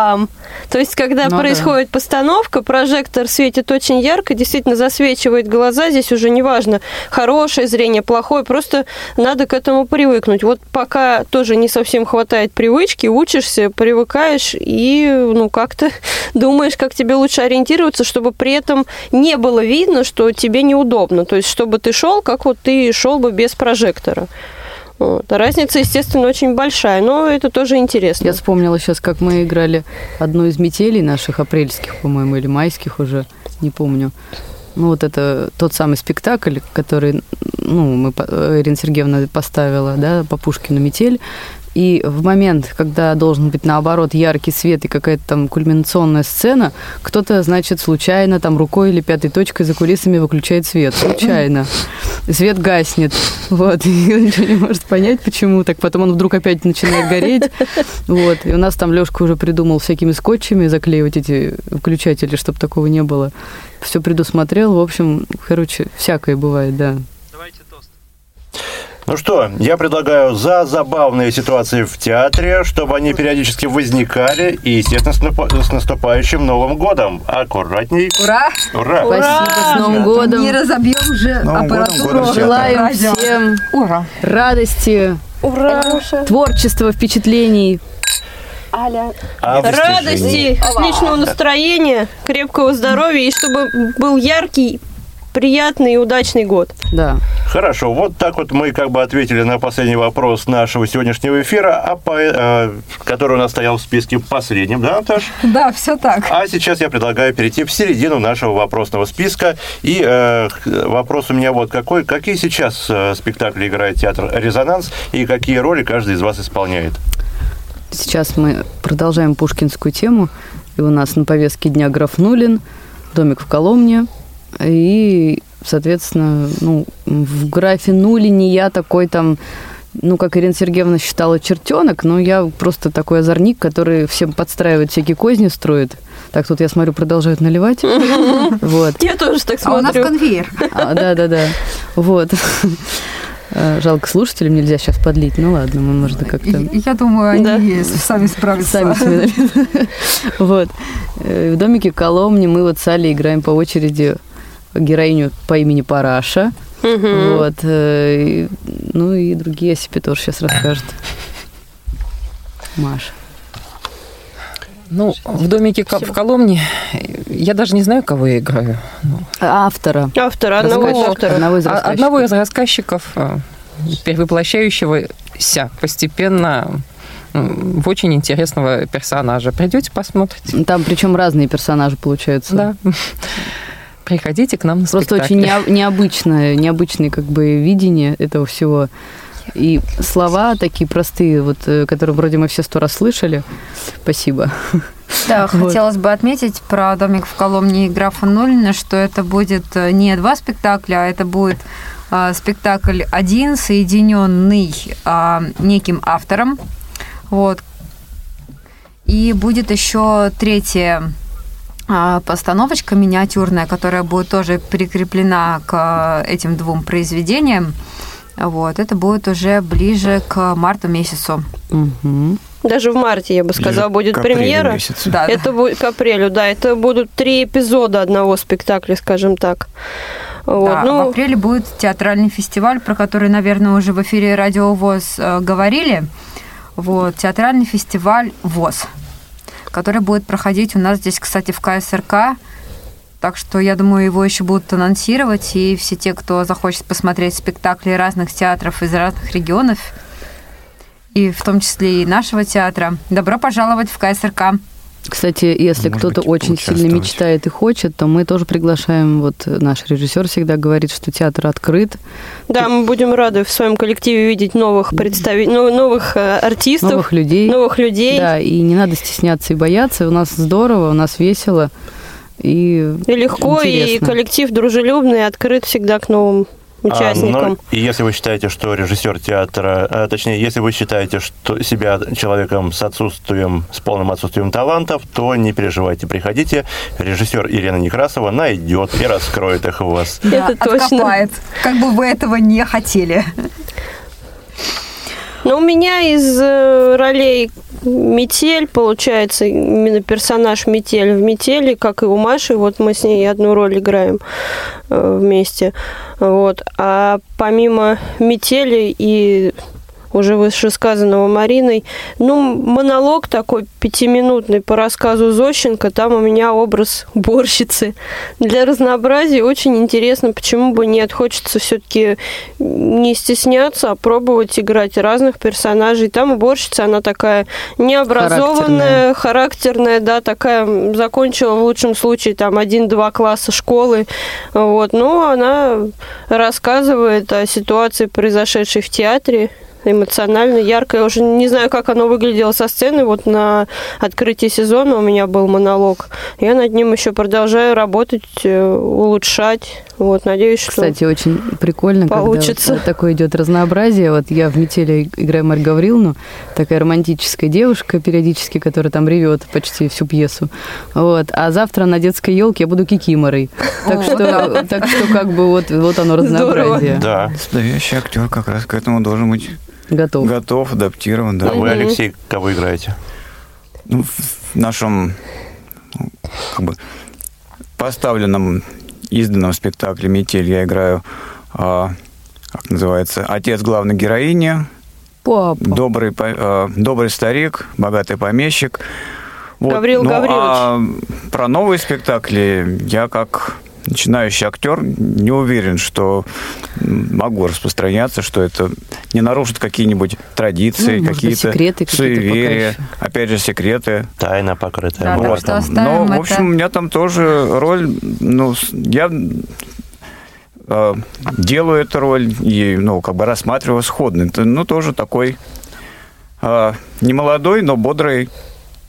То есть, когда Ну да. происходит постановка, прожектор светит очень ярко, действительно засвечивает глаза. Здесь уже не важно, хорошее зрение, плохое, просто надо к этому привыкнуть. Вот пока тоже не совсем хватает привычки, учишься, привыкаешь и ну как-то думаешь, как тебе лучше ориентироваться, чтобы при этом не было видно, что тебе неудобно. То есть, чтобы ты шел, как вот ты шел бы без прожектора. Вот. А Разница, естественно, очень большая, но это тоже интересно. Я вспомнила сейчас, как мы играли одну из метелей наших апрельских, по-моему, или майских уже, не помню. Ну, вот это тот самый спектакль, который, ну, мы, Ирина Сергеевна поставила, да, по Пушкину «Метель». И в момент, когда должен быть, наоборот, яркий свет и какая-то там кульминационная сцена, кто-то, значит, случайно там рукой или пятой точкой за кулисами выключает свет. Случайно. Свет гаснет. Вот. И ничего не может понять, почему так. Потом он вдруг опять начинает гореть. Вот. И у нас там Лешка уже придумал всякими скотчами заклеивать эти включатели, чтобы такого не было. Все предусмотрел. В общем, короче, всякое бывает, да. Ну что, я предлагаю за забавные ситуации в театре, чтобы они периодически возникали, и, естественно, с наступающим Новым годом. Аккуратней. Ура! Ура! Спасибо, с Новым годом. Не разобьем же Новым аппаратуру. годом. Желаем радио. всем Ура! радости, Ура! творчества, впечатлений. Аля. Августе Радости, отличного настроения, крепкого здоровья и чтобы был яркий, приятный и удачный год. Да. Хорошо, вот так вот мы как бы ответили на последний вопрос нашего сегодняшнего эфира, а по, э, который у нас стоял в списке последним, да, Наташ? Да, все так. А сейчас я предлагаю перейти в середину нашего вопросного списка. И э, вопрос у меня вот какой. Какие сейчас э, спектакли играет театр «Резонанс» и какие роли каждый из вас исполняет? Сейчас мы продолжаем пушкинскую тему. И у нас на повестке дня граф Нулин, домик в Коломне. И, соответственно, ну, в графе Нулине я такой там, ну, как Ирина Сергеевна считала, чертенок, но я просто такой озорник, который всем подстраивает, всякие козни строит. Так, тут я смотрю, продолжают наливать. Вот. Я тоже так А у нас смотрю. конвейер. А, да, да, да. Вот. Э, Жалко, слушателям нельзя сейчас подлить. Ну ладно, мы, можно как-то... Я думаю, они Да. сами справятся. Сами себе. Вот. Э, В домике Коломни мы вот с Алей играем по очереди героиню по имени Параша. Мгм. Вот. э, и- Ну и другие о себе тоже сейчас расскажет. Маша. Ну, в домике в Коломне я даже не знаю, кого я играю. Ну, Автора. Автора, одного авторов. Одного из рассказчиков. одного из рассказчиков, перевоплощающегося постепенно в очень интересного персонажа. Придете, посмотрите. Там причем разные персонажи получаются. Да. Приходите к нам на Просто спектакль. очень нео- необычное, необычное как бы видение этого всего. И слова такие простые, вот, э, которые вроде мы все сто раз слышали. Спасибо. Да, Вот. хотелось бы отметить про «Домик в Коломне» и графа Нолина, что это будет э, не два спектакля, а это будет а, спектакль один, соединенный а, неким автором. Вот. И будет еще третья а, постановочка миниатюрная, которая будет тоже прикреплена к э, этим двум произведениям. Вот. Это будет уже ближе к марту месяцу. Мгм. Даже в марте, я бы сказала, Ближе будет премьера. Да, Это будет к апрелю, да. Это будут три эпизода одного спектакля, скажем так. Вот, Да, ну, В апреле будет театральный фестиваль, про который, наверное, уже в эфире Радио ВОЗ э, говорили. Вот, театральный фестиваль ВОЗ, который будет проходить у нас здесь, кстати, в КСРК. Так что, я думаю, его еще будут анонсировать, и все те, кто захочет посмотреть спектакли разных театров из разных регионов, и в том числе и нашего театра, добро пожаловать в КСРК. Кстати, если Может кто-то быть, очень сильно мечтает и хочет, то мы тоже приглашаем. Вот наш режиссер всегда говорит, что театр открыт, да, мы будем рады в своем коллективе видеть новых представителей, новых э, артистов, новых людей. новых людей. Да, и не надо стесняться и бояться. У нас здорово, у нас весело. И, И легко, и интересно. коллектив дружелюбный, открыт всегда к новым участникам. А, ну, и если вы считаете, что режиссер театра, а, точнее, если вы считаете что себя человеком с отсутствием, с полным отсутствием талантов, то не переживайте, приходите. Режиссер Ирина Некрасова найдет и раскроет их у вас. Это точно. откопает, как бы вы этого не хотели. Но у меня из э, ролей Метель, получается, именно персонаж Метель в Метели, как и у Маши, вот мы с ней одну роль играем э, вместе. Вот. А помимо Метели и уже вышесказанного Мариной, ну, монолог такой пятиминутный по рассказу Зощенко, там у меня образ уборщицы. Для разнообразия очень интересно, почему бы нет. Хочется все-таки не стесняться, а пробовать играть разных персонажей. Там уборщица, она такая необразованная, характерная, да, такая, закончила в лучшем случае там один-два класса школы, вот, но она рассказывает о ситуации, произошедшей в театре, эмоционально, ярко. Я уже не знаю, как оно выглядело со сцены. Вот на открытии сезона у меня был монолог. Я над ним еще продолжаю работать, э, улучшать. Вот, надеюсь, что... Кстати, очень прикольно, Получится. когда вот такое идет разнообразие. Вот я в «Метели» играю Марь Гавриловну, такая романтическая девушка периодически, которая там ревет почти всю пьесу. Вот. А завтра на детской елке я буду кикиморой. Так что, так что как бы вот, вот оно разнообразие. Да. Настоящий актер как раз к этому должен быть Готов. готов, адаптирован, А да. вы, Алексей, кого играете? Ну, в нашем как бы, поставленном, изданном спектакле «Метель» я играю, а, как называется, отец главной героини, Папа. добрый, э, добрый старик, богатый помещик. Гаврил ну, Гаврилович. а про новые спектакли я как начинающий актер не уверен, что могу распространяться, что это не нарушит какие-нибудь традиции, Ну, какие-то секреты суеверия, пока опять же секреты. Тайна покрытая Да, так Вот. что оставим Но, в это. общем, у меня там тоже роль, ну, я э, делаю эту роль и, ну, как бы рассматриваю сходный. Это, Ну, тоже такой э, не молодой, но бодрый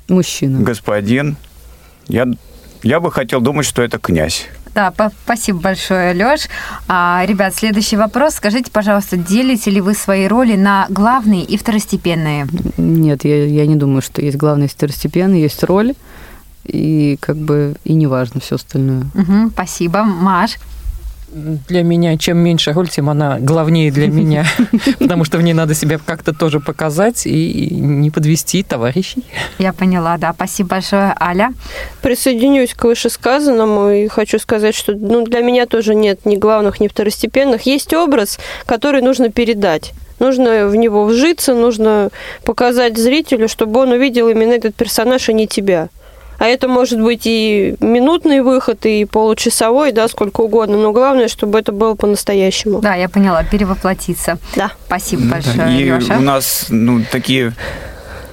Мужчина. господин. Я, я бы хотел думать, что это князь. Да, спасибо большое, Лёш. А, ребят, следующий вопрос. Скажите, пожалуйста, делите ли вы свои роли на главные и второстепенные? Нет, я, я не думаю, что есть главный второстепенный, есть роль, и как бы и не важно все остальное. Мгм, спасибо. Маш? Для меня, чем меньше роль, тем она главнее для меня, потому что в ней надо себя как-то тоже показать и не подвести товарищей. Я поняла, да. Спасибо большое, Аля. Присоединюсь к вышесказанному и хочу сказать, что ну, для меня тоже нет ни главных, ни второстепенных. Есть образ, который нужно передать. Нужно в него вжиться, нужно показать зрителю, чтобы он увидел именно этот персонаж, а не тебя. А это может быть и минутный выход, и получасовой, да, сколько угодно. Но главное, чтобы это было по-настоящему. Да, я поняла, перевоплотиться. Да. Спасибо большое, И Лёша. у нас ну, такие,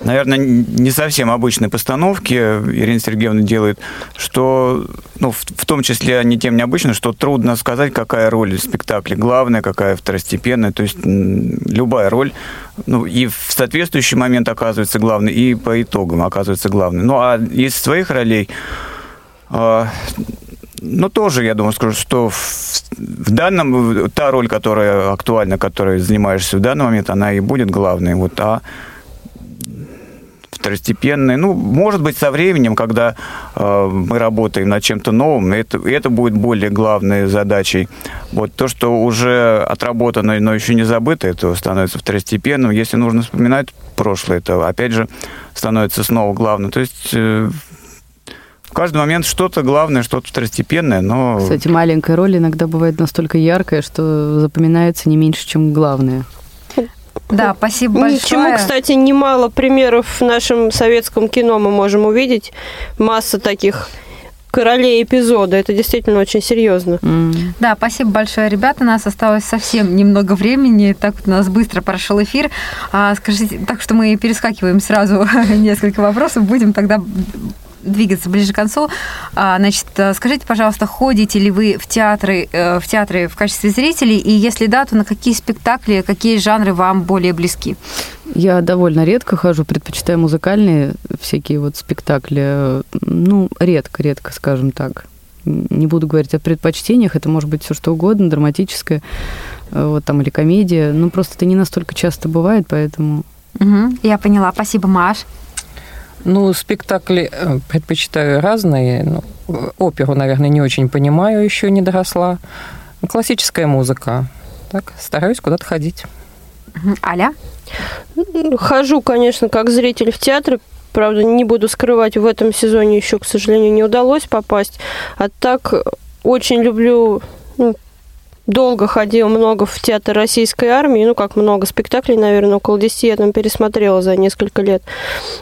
наверное, не совсем обычные постановки Ирина Сергеевна делает, что, ну, в, в том числе не тем необычно, что трудно сказать, какая роль в спектакле главная, какая второстепенная. То есть любая роль, ну, и в соответствующий момент оказывается главной, и по итогам оказывается главной. Ну, а из своих ролей... а, ну, тоже, я думаю, скажу, что в, в данном, та роль, которая актуальна, которой занимаешься в данный момент, она и будет главной. Вот, а второстепенные, ну, может быть, со временем, когда э, мы работаем над чем-то новым, это, это будет более главной задачей. Вот то, что уже отработано, но еще не забыто, это становится второстепенным. Если нужно вспоминать прошлое, это, опять же, становится снова главным. То есть э, в каждый момент что-то главное, что-то второстепенное, но... Кстати, маленькая роль иногда бывает настолько яркая, что запоминается не меньше, чем главное. Да, спасибо большое. Ничему, кстати, немало примеров в нашем советском кино мы можем увидеть. Масса таких королей эпизода. Это действительно очень серьезно. М. Да, спасибо большое, ребята. У нас осталось совсем немного времени. Так вот у нас быстро прошел эфир. А, скажите, так что мы перескакиваем сразу несколько вопросов. Будем тогда двигаться ближе к концу. А, значит, э, скажите, пожалуйста, ходите ли вы в театры, э, в театры в качестве зрителей? И если да, то на какие спектакли, какие жанры вам более близки? Я довольно редко хожу, предпочитаю музыкальные всякие вот спектакли. Ну, редко-редко, скажем так. Не буду говорить о предпочтениях, это может быть все что угодно, драматическое, э, вот там или комедия. Ну, просто это не настолько часто бывает, поэтому... Мгм, я поняла. Спасибо, Маш. Ну, спектакли э, предпочитаю разные. Ну, э, оперу, наверное, не очень понимаю, еще не доросла. Классическая музыка. Так, стараюсь куда-то ходить. Аля? Хожу, конечно, как зритель в театр. Правда, не буду скрывать, в этом сезоне еще, к сожалению, не удалось попасть. А так очень люблю ну, долго ходил много в театр российской армии, ну как много спектаклей, наверное, около 10 я там пересмотрела за несколько лет.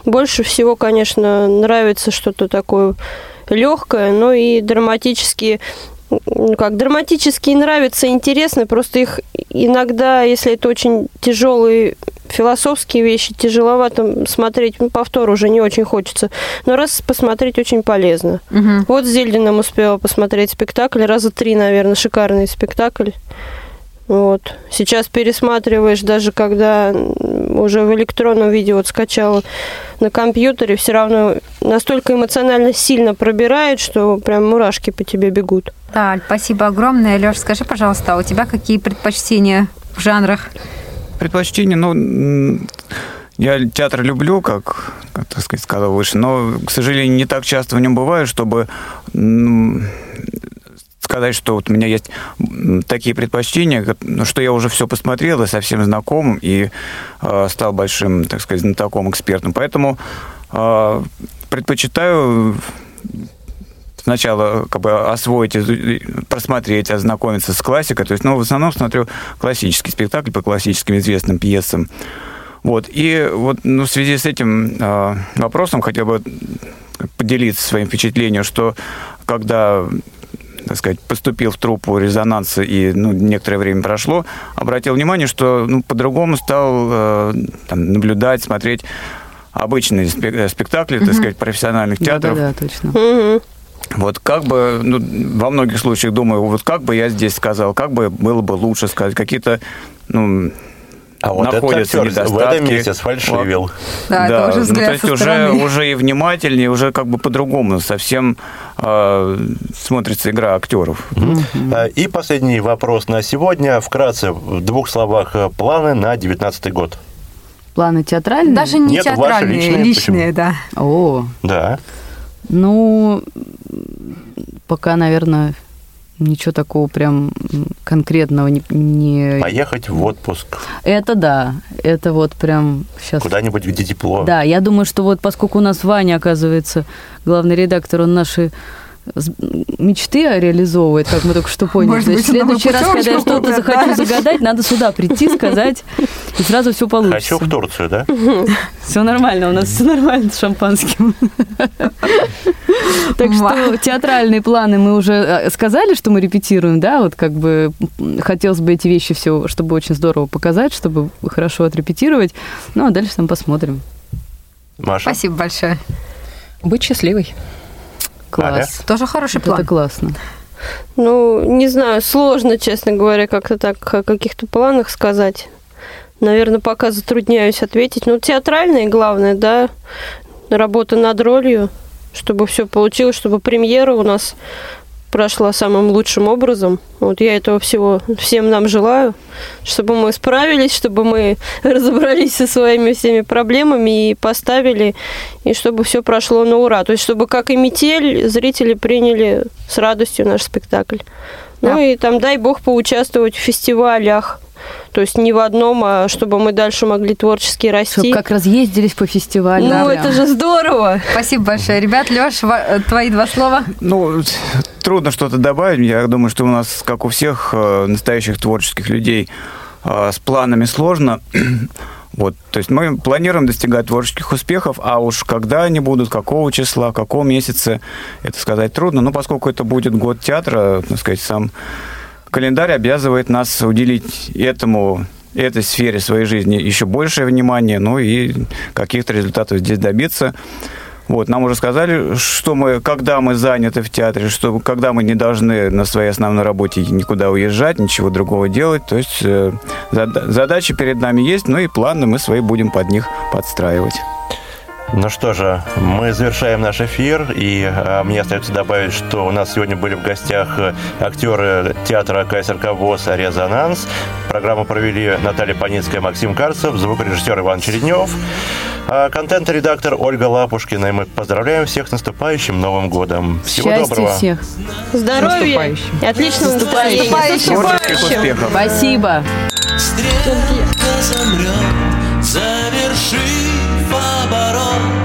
Больше всего, конечно, нравится что-то такое легкое, но и драматические ну, как драматические нравятся, интересны, просто их иногда, если это очень тяжелые философские вещи, тяжеловато смотреть, повтор уже не очень хочется, но раз посмотреть очень полезно. Мгм. Вот с Зельдиным успела посмотреть спектакль, раза три, наверное, шикарный спектакль. Вот. Сейчас пересматриваешь, даже когда уже в электронном виде вот скачала на компьютере, все равно настолько эмоционально сильно пробирает, что прям мурашки по тебе бегут. Да, спасибо огромное. Леш, скажи, пожалуйста, а у тебя какие предпочтения в жанрах? Предпочтение, ну, я театр люблю, как, как так сказать, сказал выше, но, к сожалению, не так часто в нем бываю, чтобы сказать, что вот у меня есть такие предпочтения, ну, что я уже все посмотрел и совсем знаком, и э, стал большим, так сказать, знатоком, экспертом. Поэтому э, предпочитаю сначала как бы освоить, изу- просмотреть, ознакомиться с классикой. То есть, ну, в основном смотрю классический спектакль по классическим известным пьесам. Вот, и вот ну, в связи с этим э, вопросом хотел бы поделиться своим впечатлением, что когда так сказать, поступил в труппу резонанса и ну, некоторое время прошло, обратил внимание, что ну, по-другому стал э, там, наблюдать, смотреть обычные э, спектакли, так сказать, профессиональных театров. Да, да, точно. Мгм. Вот как бы, ну, во многих случаях думаю, вот как бы я здесь сказал, как бы было бы лучше сказать, какие-то, ну, А вот этот находятся в недостатки. этом месте сфальшивил. Да, это уже ну, то есть уже, стороны. уже и внимательнее, уже как бы по-другому совсем э, смотрится игра актеров. А, И последний вопрос на сегодня. Вкратце, в двух словах, э, планы на 2019 год. Планы театральные? Даже не Нет, театральные, личные, личные, да. О, Да. ну, пока, наверное, ничего такого прям конкретного не... не- Поехать в отпуск Это да, это вот прям сейчас... куда-нибудь, где тепло. Да, я думаю, что вот поскольку у нас Ваня, оказывается, главный редактор, он наши мечты реализовывает, как мы только что поняли. Может То есть в быть, следующий раз, когда я что-то захочу да? загадать, надо сюда прийти, сказать, и сразу все получится. Хочу в Турцию, да? Все нормально, у нас все нормально с шампанским. Так что театральные планы мы уже э, сказали, что мы репетируем, да, вот как бы хотелось бы эти вещи все, чтобы очень здорово показать, чтобы хорошо отрепетировать. Ну, а дальше там посмотрим. Маша? Спасибо большое. Быть счастливой. Класс. Тоже хороший Вот Это план. классно. Ну, не знаю, сложно, честно говоря, как-то так о каких-то планах сказать. Наверное, пока затрудняюсь ответить. Ну, театральное главное, да, работа над ролью, чтобы все получилось, чтобы премьера у нас прошла самым лучшим образом. Вот я этого всего всем нам желаю, чтобы мы справились, чтобы мы разобрались со своими всеми проблемами и поставили, и чтобы все прошло на ура. То есть, чтобы как и метель, зрители приняли с радостью наш спектакль. Ну Да. и там, дай бог, поучаствовать в фестивалях. То есть не в одном, а чтобы мы дальше могли творчески расти. Чтобы как разъездились по фестивалю. Ну, Да, это прям. же здорово. Спасибо большое. Ребят, Леш, твои два слова. Ну, трудно что-то добавить. Я думаю, что у нас, как у всех э, настоящих творческих людей, э, с планами сложно. Вот, то есть мы планируем достигать творческих успехов, а уж когда они будут, какого числа, какого месяца, это сказать трудно. Но поскольку это будет год театра, так сказать, сам календарь обязывает нас уделить этому этой сфере своей жизни еще большее внимание, ну и каких-то результатов здесь добиться. Вот, нам уже сказали, что мы, когда мы заняты в театре, что когда мы не должны на своей основной работе никуда уезжать, ничего другого делать. То есть э, зада- задачи перед нами есть, ну и планы мы свои будем под них подстраивать. Ну что же, мы завершаем наш эфир, и а, мне остается добавить, что у нас сегодня были в гостях э, актеры театра КСРК ВОЗ «Резонанс». Программу провели Наталья Паницкая, Максим Карцев, звукорежиссер Иван Череднев, а контент-редактор Ольга Лапушкина. И мы поздравляем всех с наступающим Новым годом. Всего Счастья доброго. всех. Здоровья наступающим. и отличного настроения. С Творческих наступающим. успехов! Спасибо. Стрелка замрет, завершив baró.